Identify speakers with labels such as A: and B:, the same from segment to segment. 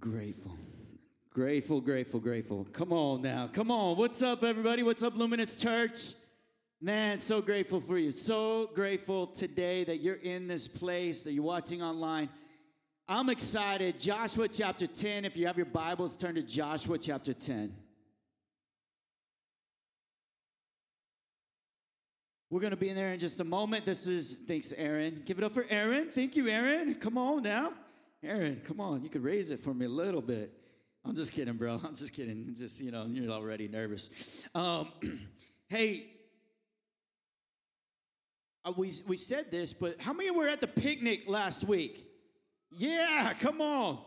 A: Grateful. Grateful, grateful, grateful. Come on now. Come on. What's up, everybody? What's up, Luminous Church? Man, so grateful for you. So grateful today that you're in this place, that you're watching online. I'm excited. Joshua chapter 10. If you have your Bibles, turn to Joshua chapter 10. We're going to be in there in just a moment. This is, thanks, Aaron. Give it up for Aaron. Thank you, Aaron. Come on now. Aaron, come on. You could raise it for me a little bit. I'm just kidding, bro. I'm just kidding. Just, you know, you're already nervous. Um, hey, uh, we, we said this, but how many were at the picnic last week? Yeah, come on.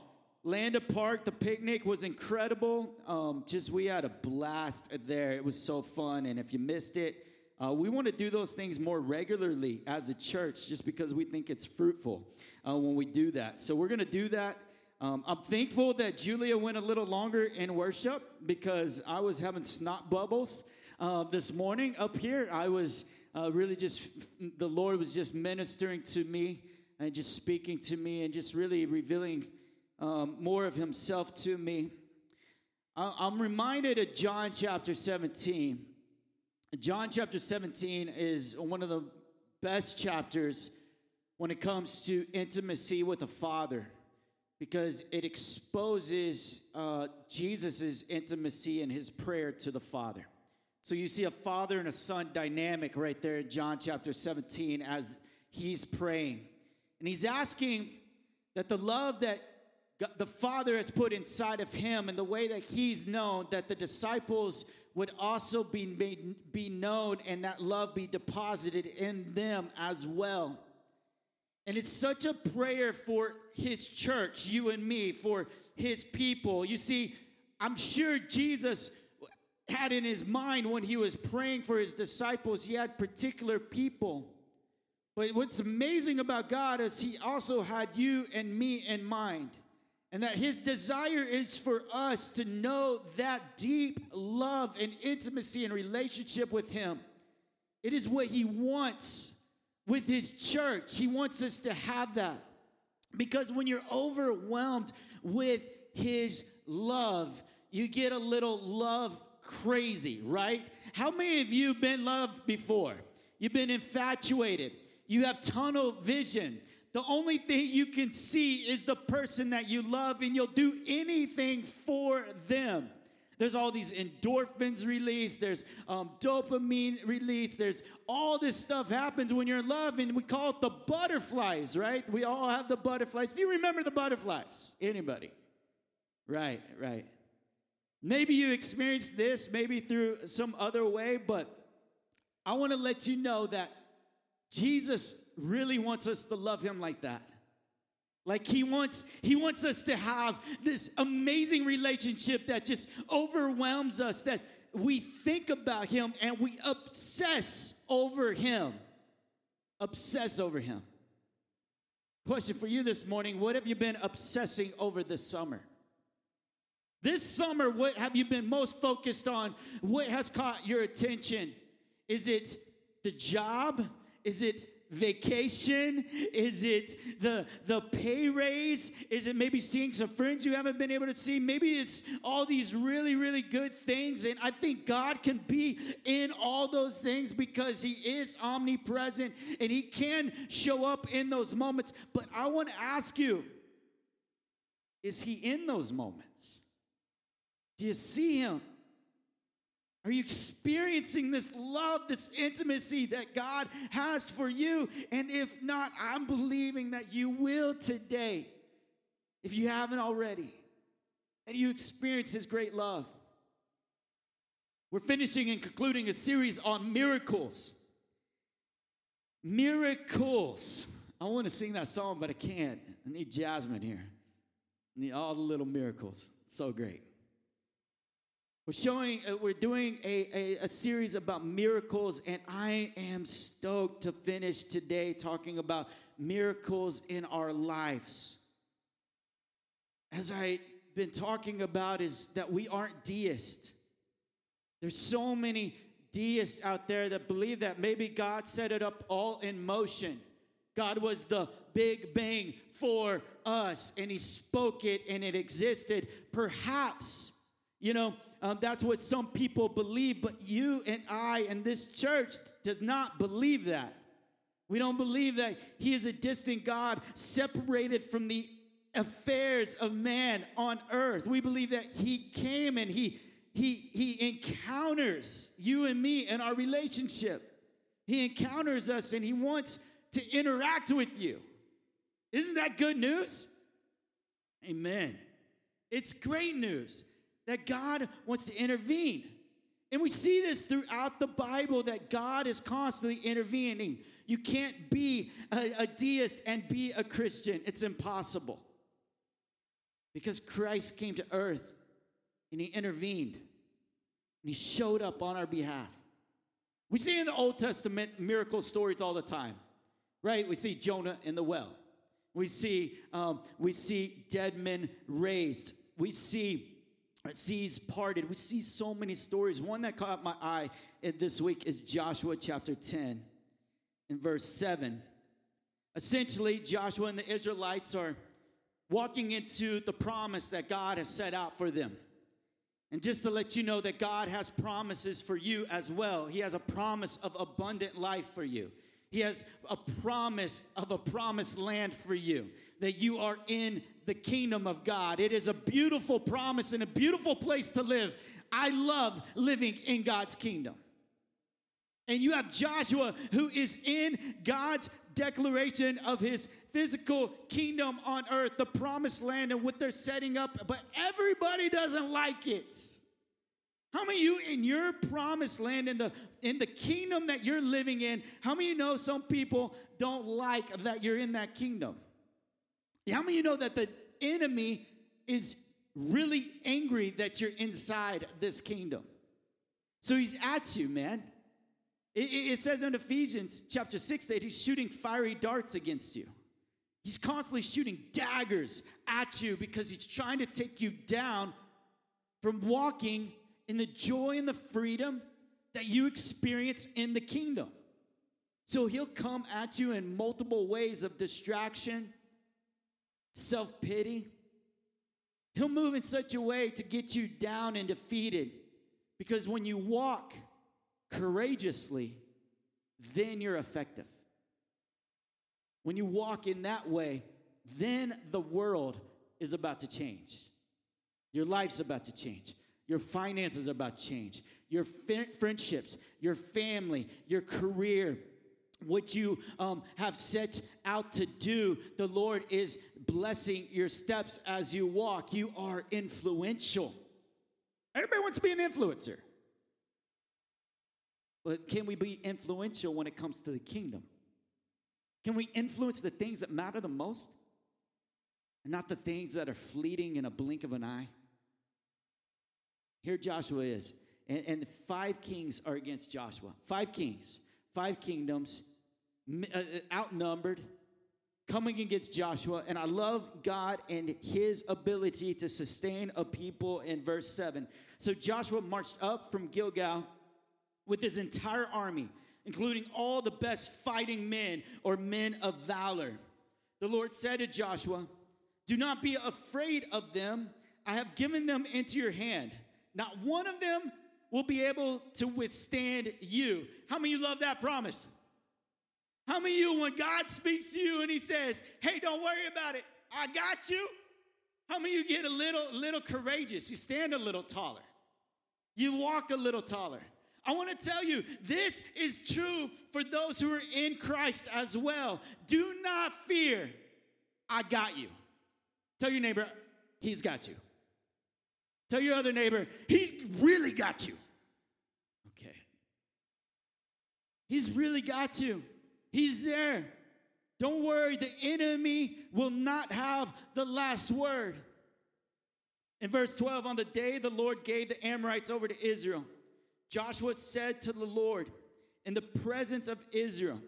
A: Landa Park, the picnic was incredible. Um, just we had a blast there. It was so fun. And if you missed it, uh, we want to do those things more regularly as a church just because we think it's fruitful uh, when we do that. So we're going to do that. Um, I'm thankful that Julia went a little longer in worship because I was having snot bubbles uh, this morning up here. I was uh, really just, the Lord was just ministering to me and just speaking to me and just really revealing um, more of Himself to me. I'm reminded of John chapter 17 John chapter 17 is one of the best chapters when it comes to intimacy with the Father because it exposes uh, Jesus' intimacy and his prayer to the Father. So you see a father and a son dynamic right there in John chapter 17 as he's praying. And he's asking that the love that the Father has put inside of him and the way that he's known, that the disciples would also be made, be known and that love be deposited in them as well. And it's such a prayer for his church, you and me, for his people. You see, I'm sure Jesus had in his mind when he was praying for his disciples, he had particular people. But what's amazing about God is he also had you and me in mind. And that his desire is for us to know that deep love and intimacy and relationship with him. It is what he wants with his church. He wants us to have that. Because when you're overwhelmed with his love, you get a little love crazy, right? How many of you been loved before? You've been infatuated. You have tunnel vision the only thing you can see is the person that you love, and you'll do anything for them. There's all these endorphins released, there's um, dopamine released, there's all this stuff happens when you're in love, and we call it the butterflies, right? We all have the butterflies. Do you remember the butterflies? Anybody? Right, right. Maybe you experienced this, maybe through some other way, but I want to let you know that Jesus really wants us to love him like that. Like he wants he wants us to have this amazing relationship that just overwhelms us that we think about him and we obsess over him. Obsess over him. Question for you this morning, what have you been obsessing over this summer? This summer, what have you been most focused on? What has caught your attention? Is it the job? Is it vacation? Is it the, the pay raise? Is it maybe seeing some friends you haven't been able to see? Maybe it's all these really, really good things. And I think God can be in all those things because He is omnipresent and He can show up in those moments. But I want to ask you is He in those moments? Do you see Him? Are you experiencing this love, this intimacy that God has for you? And if not, I'm believing that you will today, if you haven't already, that you experience His great love. We're finishing and concluding a series on miracles. Miracles. I want to sing that song, but I can't. I need Jasmine here. I need all the little miracles. So great. We're showing, uh, we're doing a, a, a, series about miracles, and I am stoked to finish today talking about miracles in our lives. As I've been talking about, is that we aren't deists. There's so many deists out there that believe that maybe God set it up all in motion. God was the big bang for us, and He spoke it and it existed. Perhaps, you know, um, that's what some people believe, but you and I and this church does not believe that. We don't believe that He is a distant God separated from the affairs of man on earth. We believe that He came and He he, he encounters you and me in our relationship. He encounters us and he wants to interact with you. Isn't that good news? Amen. It's great news that God wants to intervene. And we see this throughout the Bible that God is constantly intervening. You can't be a, a, deist and be a Christian, it's impossible. Because Christ came to earth and he intervened and he showed up on our behalf. We see in the Old Testament miracle stories all the time, right? We see Jonah in the well. We see um, we see dead men raised. We see seas parted. We see so many stories. One that caught my eye this week is Joshua chapter 10 in verse 7. Essentially, Joshua and the Israelites are walking into the promise that God has set out for them. And just to let you know that God has promises for you as well. He has a promise of abundant life for you. He has a promise of a promised land for you, that you are in the kingdom of God. It is a beautiful promise and a beautiful place to live. I love living in God's kingdom. And you have Joshua who is in God's declaration of his physical kingdom on earth, the promised land, and what they're setting up, but everybody doesn't like it. How many of you in your promised land, in the in the kingdom that you're living in, how many of you know some people don't like that you're in that kingdom? How many of you know that the enemy is really angry that you're inside this kingdom? So he's at you, man. It, it says in Ephesians chapter 6 that he's shooting fiery darts against you. He's constantly shooting daggers at you because he's trying to take you down from walking in the joy and the freedom that you experience in the kingdom. So he'll come at you in multiple ways of distraction, self pity. He'll move in such a way to get you down and defeated. Because when you walk courageously, then you're effective. When you walk in that way, then the world is about to change. Your life's about to change. Your finances are about change. Your friendships, your family, your career, what you um, have set out to do, the Lord is blessing your steps as you walk. You are influential. Everybody wants to be an influencer. But can we be influential when it comes to the kingdom? Can we influence the things that matter the most and not the things that are fleeting in a blink of an eye? Here Joshua is. And, and five kings are against Joshua. Five kings, five kingdoms, uh, uh, outnumbered, coming against Joshua. And I love God and his ability to sustain a people in verse 7. So Joshua marched up from Gilgal with his entire army including all the best fighting men or men of valor. The Lord said to Joshua, Do not be afraid of them. I have given them into your hand. Not one of them will be able to withstand you. How many you love that promise? How many you, when God speaks to you and He says, Hey, don't worry about it, I got you? How many you get a little, little courageous? You stand a little taller, you walk a little taller. I want to tell you, this is true for those who are in Christ as well. Do not fear. I got you. Tell your neighbor, he's got you. Tell your other neighbor, he's really got you. Okay. He's really got you. He's there. Don't worry, the enemy will not have the last word. In verse 12, on the day the Lord gave the Amorites over to Israel, Joshua said to the Lord in the presence of Israel,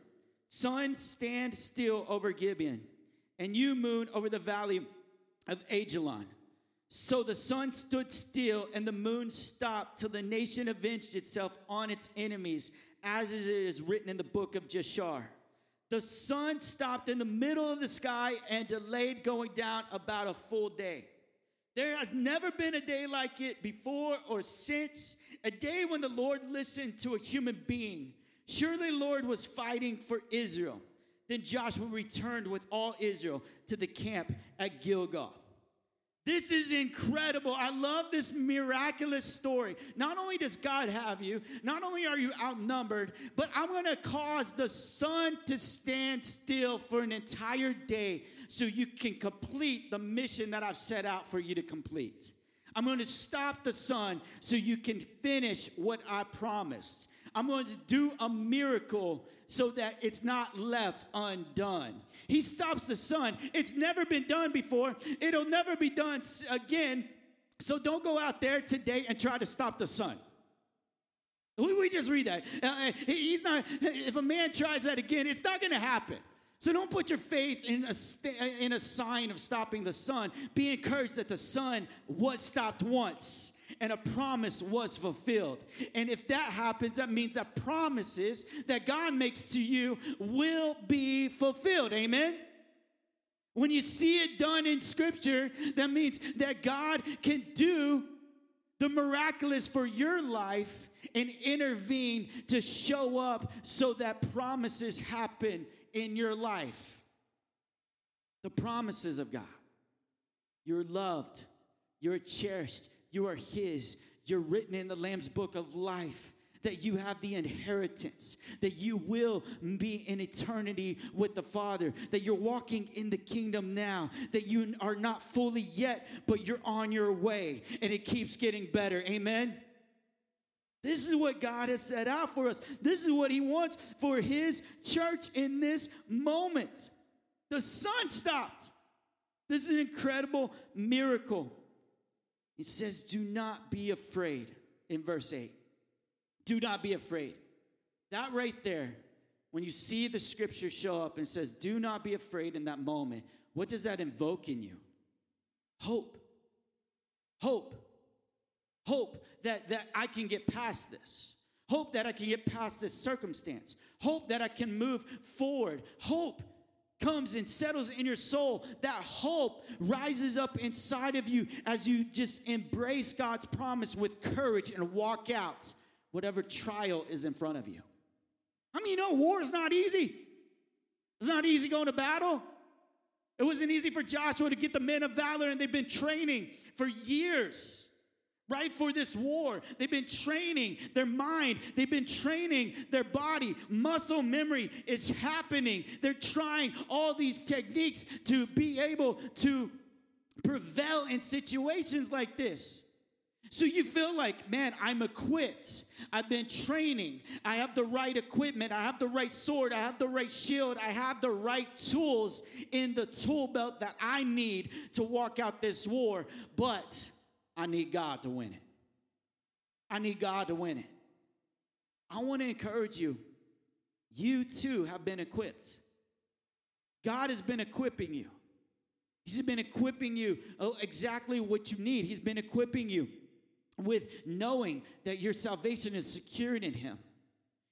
A: Sun, stand still over Gibeon, and you, moon, over the valley of Ajalon. So the sun stood still and the moon stopped till the nation avenged itself on its enemies, as it is written in the book of Jashar. The sun stopped in the middle of the sky and delayed going down about a full day. There has never been a day like it before or since, a day when the Lord listened to a human being. Surely Lord was fighting for Israel. Then Joshua returned with all Israel to the camp at Gilgal. This is incredible. I love this miraculous story. Not only does God have you, not only are you outnumbered, but I'm going to cause the sun to stand still for an entire day so you can complete the mission that I've set out for you to complete. I'm going to stop the sun so you can finish what I promised. I'm going to do a miracle so that it's not left undone. He stops the sun. It's never been done before, it'll never be done again. So don't go out there today and try to stop the sun. We, just read that. Uh, uh he's not, if a man tries that again, it's not going to happen. So don't put your faith in a, in a sign of stopping the sun. Be encouraged that the sun was stopped once and a promise was fulfilled. And if that happens, that means that promises that God makes to you will be fulfilled. Amen? When you see it done in scripture, that means that God can do the miraculous for your life and intervene to show up so that promises happen in your life. The promises of God. You're loved, you're cherished, you are His. You're written in the Lamb's book of life. That you have the inheritance, that you will be in eternity with the Father, that you're walking in the kingdom now, that you are not fully yet, but you're on your way, and it keeps getting better. Amen. This is what God has set out for us. This is what He wants for His church in this moment. The sun stopped. This is an incredible miracle. He says, Do not be afraid in verse 8. Do not be afraid. That right there, when you see the scripture show up and says, Do not be afraid in that moment, what does that invoke in you? Hope. Hope. Hope that, that I can get past this. Hope that I can get past this circumstance. Hope that I can move forward. Hope comes and settles in your soul, that hope rises up inside of you as you just embrace God's promise with courage and walk out whatever trial is in front of you. I mean, you know, war is not easy. It's not easy going to battle. It wasn't easy for Joshua to get the men of valor, and they've been training for years right, for this war. They've been training their mind, they've been training their body. Muscle memory is happening. They're trying all these techniques to be able to prevail in situations like this. So you feel like, man, I'm equipped. I've been training. I have the right equipment. I have the right sword. I have the right shield. I have the right tools in the tool belt that I need to walk out this war. But I need God to win it. I need God to win it. I want to encourage you. You too have been equipped. God has been equipping you. He's been equipping you oh, exactly what you need. He's been equipping you with knowing that your salvation is secured in Him.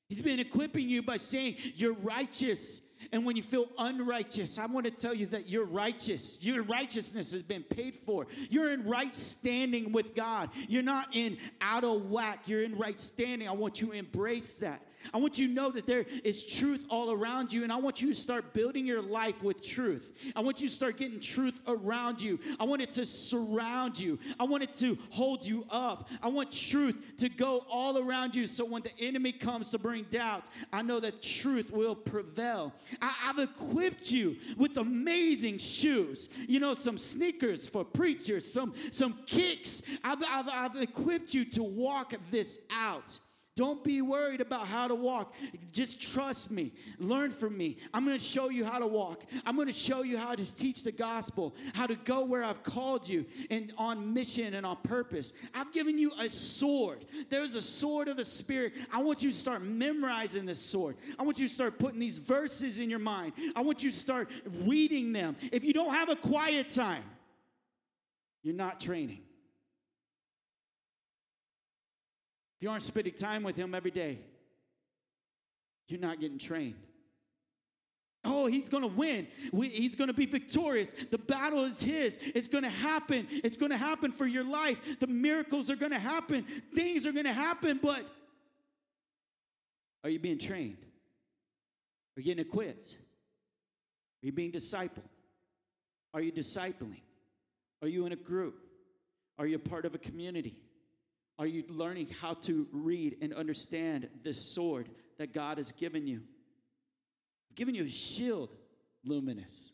A: He's been equipping you by saying you're righteous and when you feel unrighteous, I want to tell you that you're righteous. Your righteousness has been paid for. You're in right standing with God. You're not in out of whack. You're in right standing. I want you to embrace that. I want you to know that there is truth all around you, and I want you to start building your life with truth. I want you to start getting truth around you. I want it to surround you. I want it to hold you up. I want truth to go all around you so when the enemy comes to bring doubt, I know that truth will prevail. I, have equipped you with amazing shoes, you know, some sneakers for preachers, some, some kicks. I've, I've, I've equipped you to walk this out. Don't be worried about how to walk. Just trust me. Learn from me. I'm going to show you how to walk. I'm going to show you how to teach the gospel, how to go where I've called you and on mission and on purpose. I've given you a sword. There's a sword of the Spirit. I want you to start memorizing this sword. I want you to start putting these verses in your mind. I want you to start reading them. If you don't have a quiet time, you're not training. If you aren't spending time with Him every day, you're not getting trained. Oh, he's going to win. We, he's going to be victorious. The battle is his. It's going to happen. It's going to happen for your life. The miracles are going to happen. Things are going to happen, but are you being trained? Are you getting equipped? Are you being discipled? Are you discipling? Are you in a group? Are you part of a community? Are you learning how to read and understand this sword that God has given you? I've given you a shield, luminous.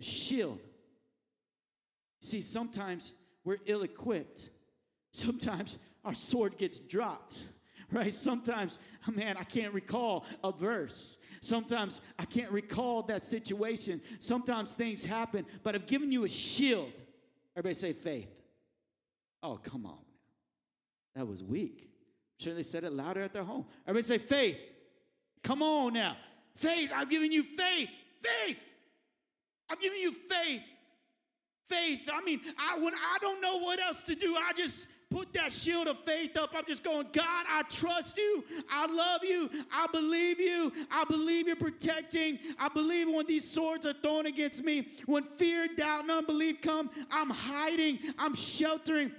A: A shield. See, sometimes we're ill equipped. Sometimes our sword gets dropped, right? Sometimes, man, I can't recall a verse. Sometimes I can't recall that situation. Sometimes things happen, but I've given you a shield. Everybody say faith. Oh, come on. That was weak. I'm sure they said it louder at their home. Everybody say faith. Come on now. Faith. I'm giving you faith. Faith. I'm giving you faith. Faith. I mean, I when I don't know what else to do, I just put that shield of faith up. I'm just going, God, I trust you. I love you. I believe you. I believe you're protecting. I believe when these swords are thrown against me, when fear, doubt, and unbelief come, I'm hiding. I'm sheltering.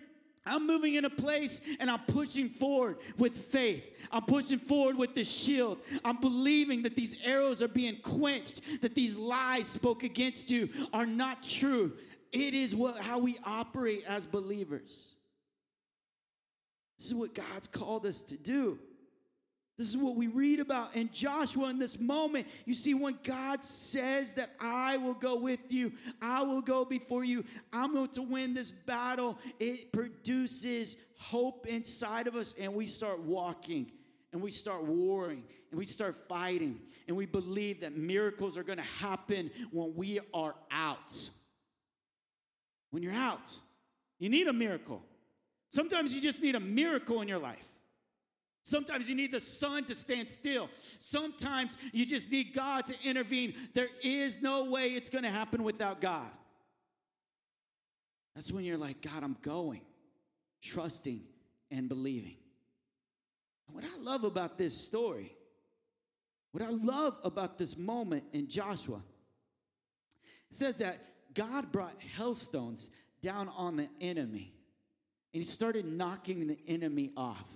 A: I'm moving in a place and I'm pushing forward with faith. I'm pushing forward with the shield. I'm believing that these arrows are being quenched, that these lies spoke against you are not true. It is what, how we operate as believers. This is what God's called us to do. This is what we read about in Joshua in this moment. You see, when God says that I will go with you, I will go before you, I'm going to win this battle, it produces hope inside of us, and we start walking and we start warring and we start fighting and we believe that miracles are going to happen when we are out. When you're out, you need a miracle. Sometimes you just need a miracle in your life. Sometimes you need the sun to stand still. Sometimes you just need God to intervene. There is no way it's going to happen without God. That's when you're like, God, I'm going, trusting and believing. And what I love about this story, what I love about this moment in Joshua, says that God brought hailstones down on the enemy and he started knocking the enemy off.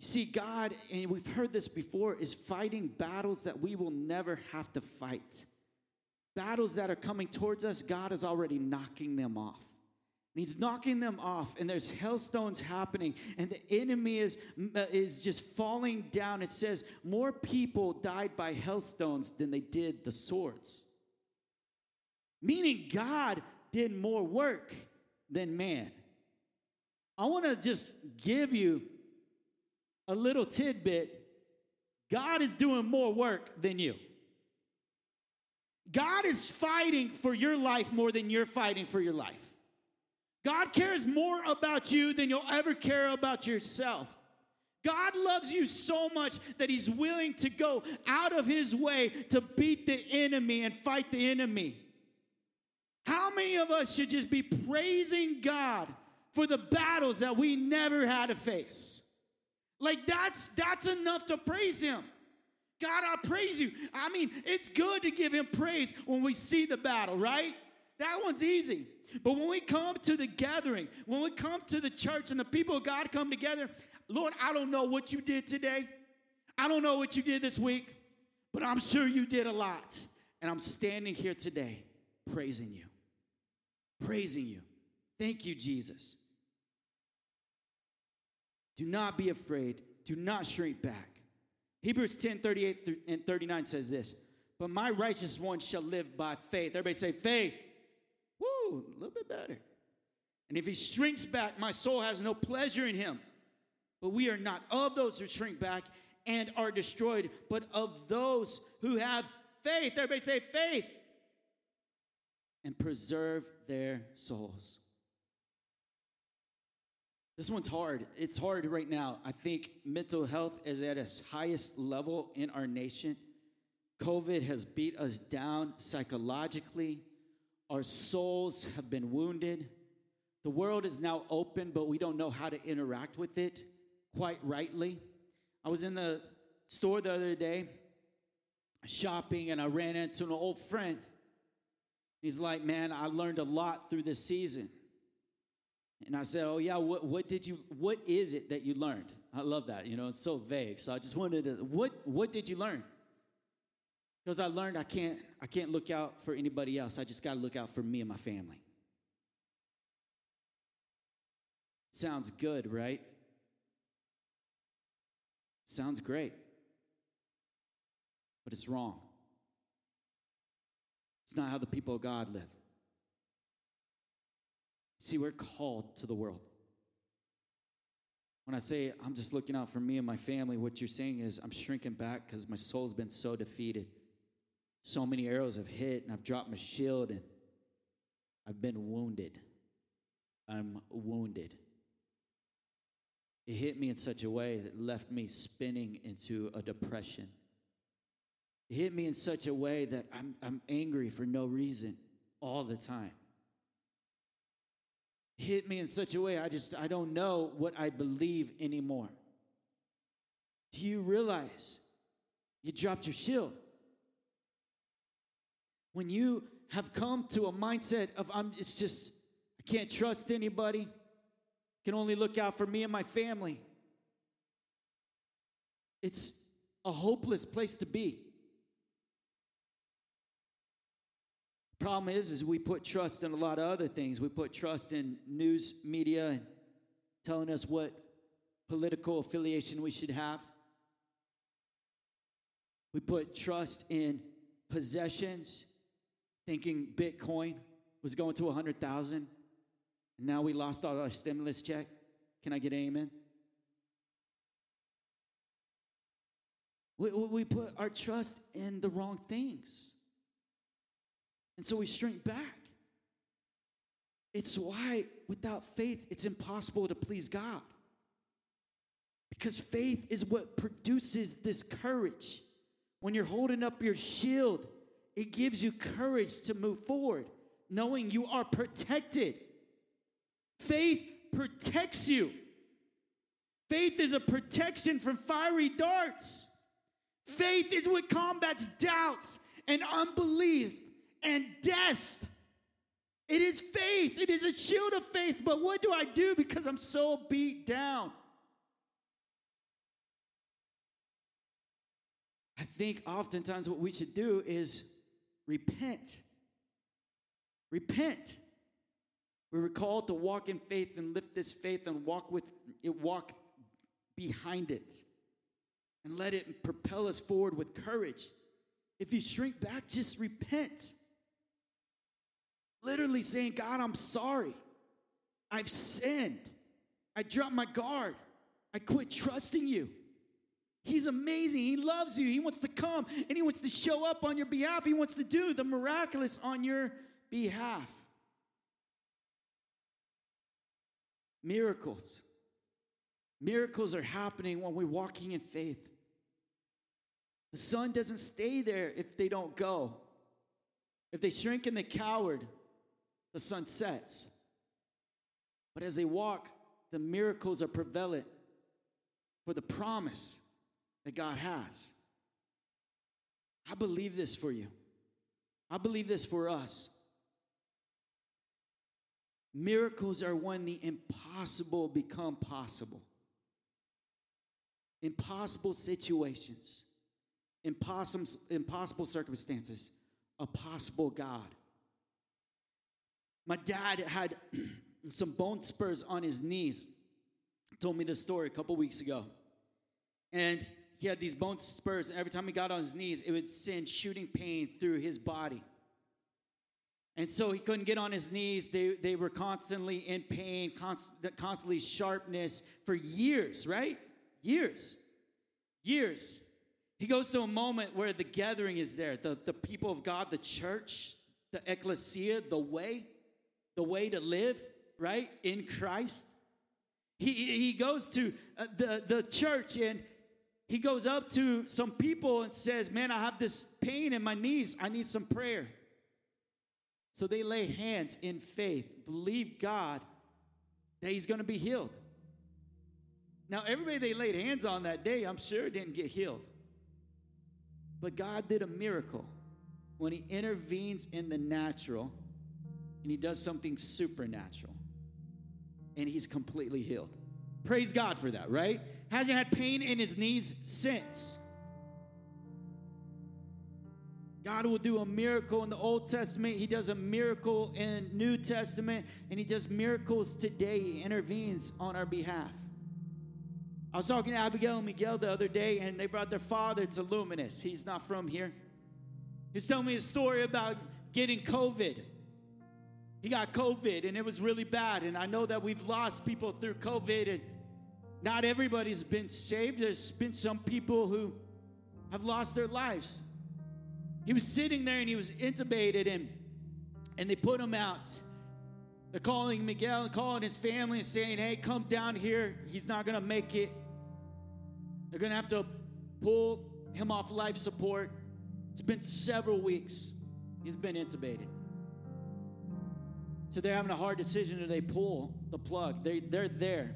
A: You see, God, and we've heard this before, is fighting battles that we will never have to fight. Battles that are coming towards us, God is already knocking them off. And he's knocking them off, and there's hailstones happening, and the enemy is, uh, is just falling down. It says more people died by hailstones than they did the swords. Meaning God did more work than man. I want to just give you a little tidbit God is doing more work than you. God is fighting for your life more than you're fighting for your life. God cares more about you than you'll ever care about yourself. God loves you so much that He's willing to go out of His way to beat the enemy and fight the enemy. How many of us should just be praising God for the battles that we never had to face? Like that's that's enough to praise him. God, I praise you. I mean, it's good to give him praise when we see the battle, right? That one's easy. But when we come to the gathering, when we come to the church and the people of God come together, Lord, I don't know what you did today. I don't know what you did this week, but I'm sure you did a lot. And I'm standing here today praising you. Praising you. Thank you, Jesus. Do not be afraid. Do not shrink back. Hebrews 10 38 and 39 says this But my righteous one shall live by faith. Everybody say, faith. Woo, a little bit better. And if he shrinks back, my soul has no pleasure in him. But we are not of those who shrink back and are destroyed, but of those who have faith. Everybody say, faith. And preserve their souls. This one's hard. It's hard right now. I think mental health is at its highest level in our nation. COVID has beat us down psychologically. Our souls have been wounded. The world is now open, but we don't know how to interact with it quite rightly. I was in the store the other day shopping and I ran into an old friend. He's like, Man, I learned a lot through this season. And I said, Oh, yeah, what, what did you, what is it that you learned? I love that. You know, it's so vague. So I just wanted to, what, what did you learn? Because I learned I can't, I can't look out for anybody else. I just got to look out for me and my family. Sounds good, right? Sounds great. But it's wrong. It's not how the people of God live. See, we're called to the world. When I say I'm just looking out for me and my family, what you're saying is I'm shrinking back because my soul's been so defeated. So many arrows have hit, and I've dropped my shield, and I've been wounded. I'm wounded. It hit me in such a way that left me spinning into a depression. It hit me in such a way that I'm, I'm angry for no reason all the time. It hit me in such a way I just I don't know what I believe anymore. Do you realize you dropped your shield? When you have come to a mindset of I'm it's just I can't trust anybody, can only look out for me and my family. It's a hopeless place to be. Problem is, is we put trust in a lot of other things. We put trust in news media and telling us what political affiliation we should have. We put trust in possessions, thinking Bitcoin was going to 100,000. And now we lost all our stimulus check. Can I get amen? We, we put our trust in the wrong things. And so we shrink back. It's why without faith, it's impossible to please God. Because faith is what produces this courage. When you're holding up your shield, it gives you courage to move forward, knowing you are protected. Faith protects you. Faith is a protection from fiery darts. Faith is what combats doubts and unbelief and death. It is faith. It is a shield of faith. But what do I do because I'm so beat down? I think oftentimes what we should do is repent. Repent. We were called to walk in faith and lift this faith and walk with it, walk behind it, and let it propel us forward with courage. If you shrink back, just repent. Literally saying, God, I'm sorry. I've sinned. I dropped my guard. I quit trusting you. He's amazing. He loves you. He wants to come and he wants to show up on your behalf. He wants to do the miraculous on your behalf. Miracles. Miracles are happening when we're walking in faith. The sun doesn't stay there if they don't go. If they shrink and they coward, the sun sets. But as they walk, the miracles are prevalent for the promise that God has. I believe this for you. I believe this for us. Miracles are when the impossible become possible. Impossible situations, impossible, impossible circumstances, a possible God. My dad had some bone spurs on his knees. Told me this story a couple weeks ago. And he had these bone spurs, and every time he got on his knees, it would send shooting pain through his body. And so he couldn't get on his knees. They, they were constantly in pain, const, constantly sharpness for years, right? Years. Years. He goes to a moment where the gathering is there, the, the people of God, the church, the ecclesia, the way the way to live, right, in Christ. He, he goes to uh, the, the church and he goes up to some people and says, Man, I have this pain in my knees. I need some prayer. So they lay hands in faith, believe God that he's going to be healed. Now, everybody they laid hands on that day, I'm sure didn't get healed. But God did a miracle when He intervenes in the natural and He does something supernatural. And He's completely healed. Praise God for that, right? Hasn't had pain in his knees since. God will do a miracle in the Old Testament. He does a miracle in New Testament, and He does miracles today. He intervenes on our behalf. I was talking to Abigail and Miguel the other day, and they brought their father to Luminous. He's not from here. He's telling me a story about getting COVID. He got COVID, and it was really bad. And I know that we've lost people through COVID, and not everybody's been saved. There's been some people who have lost their lives. He was sitting there and he was intubated, and and they put him out. They're calling Miguel and calling his family and saying, Hey, come down here. He's not to make it. They're to have to pull him off life support. It's been several weeks. He's been intubated. So they're having a hard decision do they pull the plug? They, they're there.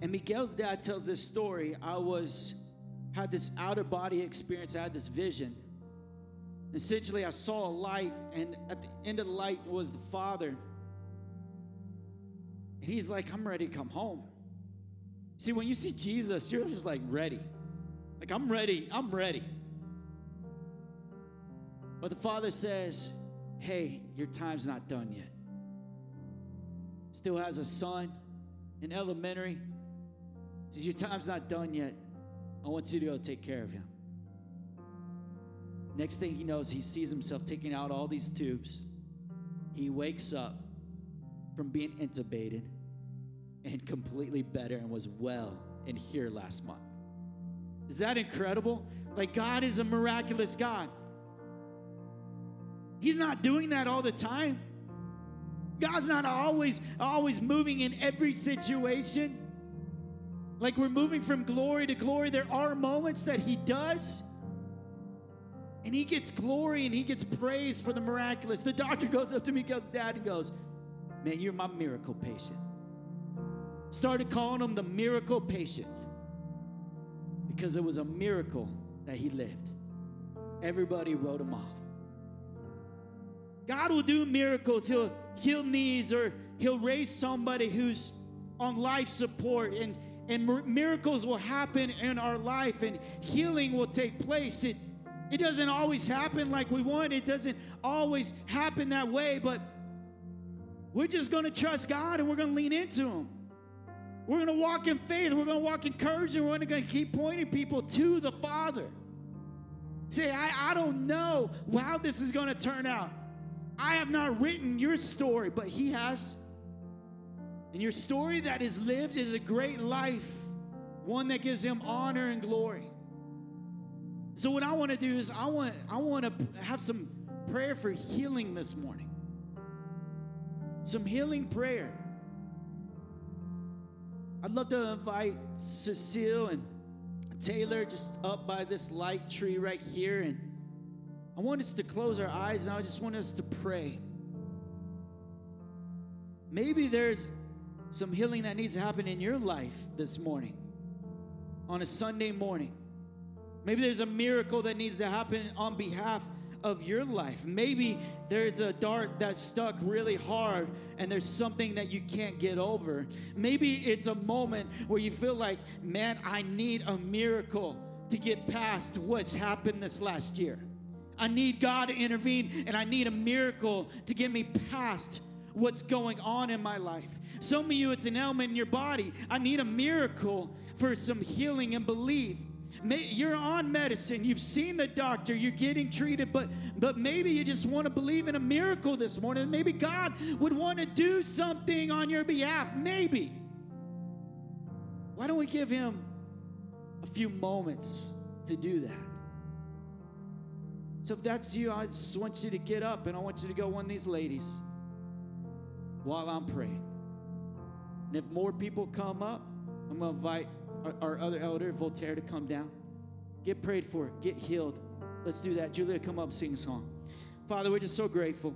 A: And Miguel's dad tells this story. I was had this outer body experience, I had this vision. Essentially, I saw a light, and at the end of the light was the Father. And he's like, I'm ready to come home. See, when you see Jesus, you're just like ready. Like, I'm ready, I'm ready. But the Father says, Hey, your time's not done yet. Still has a son in elementary. Says, Your time's not done yet. I want you to go take care of him. Next thing he knows, he sees himself taking out all these tubes. He wakes up from being intubated and completely better and was well and here last month. Is that incredible? Like, God is a miraculous God. He's not doing that all the time. God's not always always moving in every situation. Like we're moving from glory to glory. There are moments that he does. And he gets glory and he gets praise for the miraculous. The doctor goes up to me, goes, Dad, and goes, Man, you're my miracle patient. Started calling him the miracle patient because it was a miracle that he lived. Everybody wrote him off. God will do miracles. He'll heal knees or he'll raise somebody who's on life support and and miracles will happen in our life and healing will take place. It it doesn't always happen like we want. It doesn't always happen that way, but we're just going to trust God and we're going to lean into him. We're going to walk in faith. We're going to walk in courage and we're going to keep pointing people to the Father. Say, I, I don't know how this is going to turn out. I have not written your story, but He has. And your story that is lived is a great life, one that gives Him honor and glory. So what I want to do is I want I want to have some prayer for healing this morning. Some healing prayer. I'd love to invite Cecile and Taylor just up by this light tree right here and I want us to close our eyes and I just want us to pray. Maybe there's some healing that needs to happen in your life this morning, on a Sunday morning. Maybe there's a miracle that needs to happen on behalf of your life. Maybe there's a dart that's stuck really hard and there's something that you can't get over. Maybe it's a moment where you feel like, man, I need a miracle to get past what's happened this last year. I need God to intervene and I need a miracle to get me past what's going on in my life. Some of you, it's an ailment in your body. I need a miracle for some healing and belief. You're on medicine. You've seen the doctor. You're getting treated, but but maybe you just want to believe in a miracle this morning. Maybe God would want to do something on your behalf. Maybe. Why don't we give Him a few moments to do that? So if that's you, I just want you to get up and I want you to go one of these ladies while I'm praying. And if more people come up, I'm going to invite our, our, other elder, Voltaire, to come down. Get prayed for, get healed. Let's do that. Julia, come up, sing a song. Father, we're just so grateful.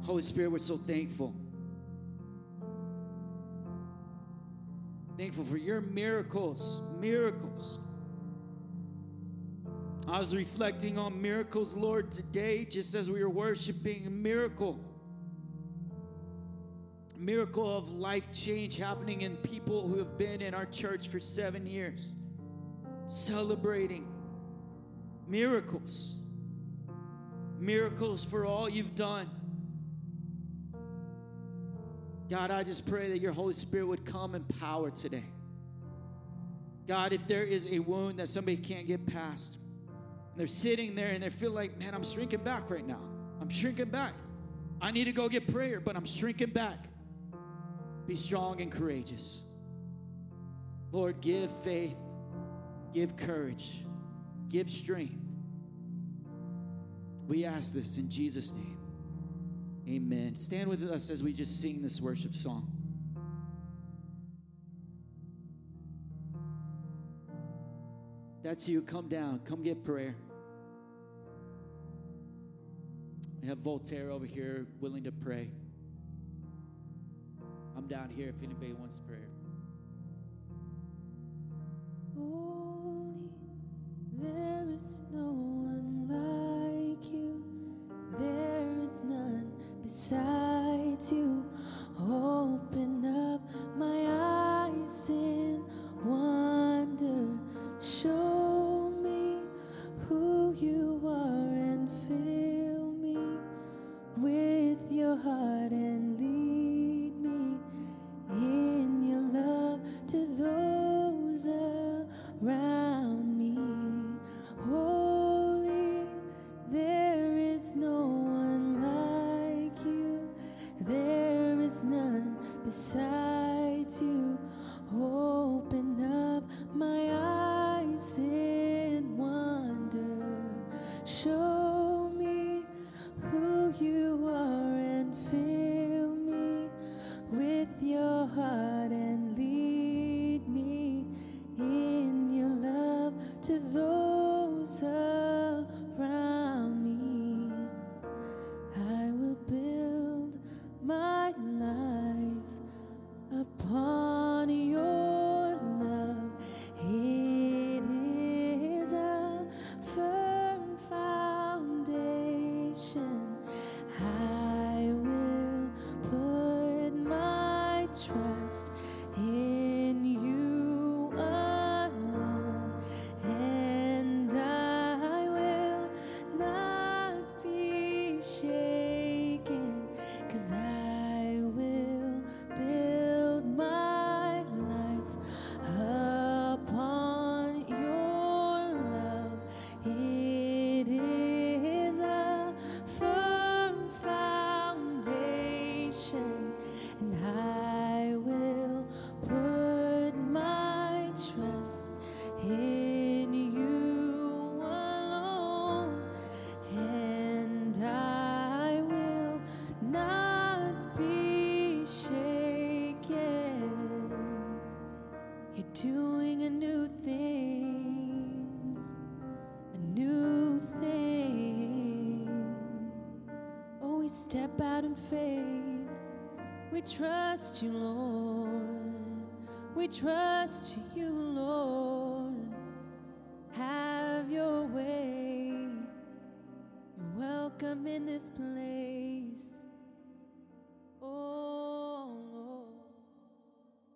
A: Holy Spirit, we're so thankful. Thankful for your miracles, miracles I was reflecting on miracles, Lord, today, just as we were worshiping a miracle. A miracle of life change happening in people who have been in our church for seven years, celebrating miracles. Miracles for all you've done. God, I just pray that your Holy Spirit would come in power today. God, if there is a wound that somebody can't get past, and they're sitting there and they feel like, man, I'm shrinking back right now. I'm shrinking back. I need to go get prayer, but I'm shrinking back. Be strong and courageous. Lord, give faith, give courage, give strength. We ask this in Jesus' name. Amen. Stand with us as we just sing this worship song. That's you. Come down. Come get prayer. We have Voltaire over here willing to pray. I'm down here if anybody wants prayer.
B: None faith. We trust you, Lord. We trust you,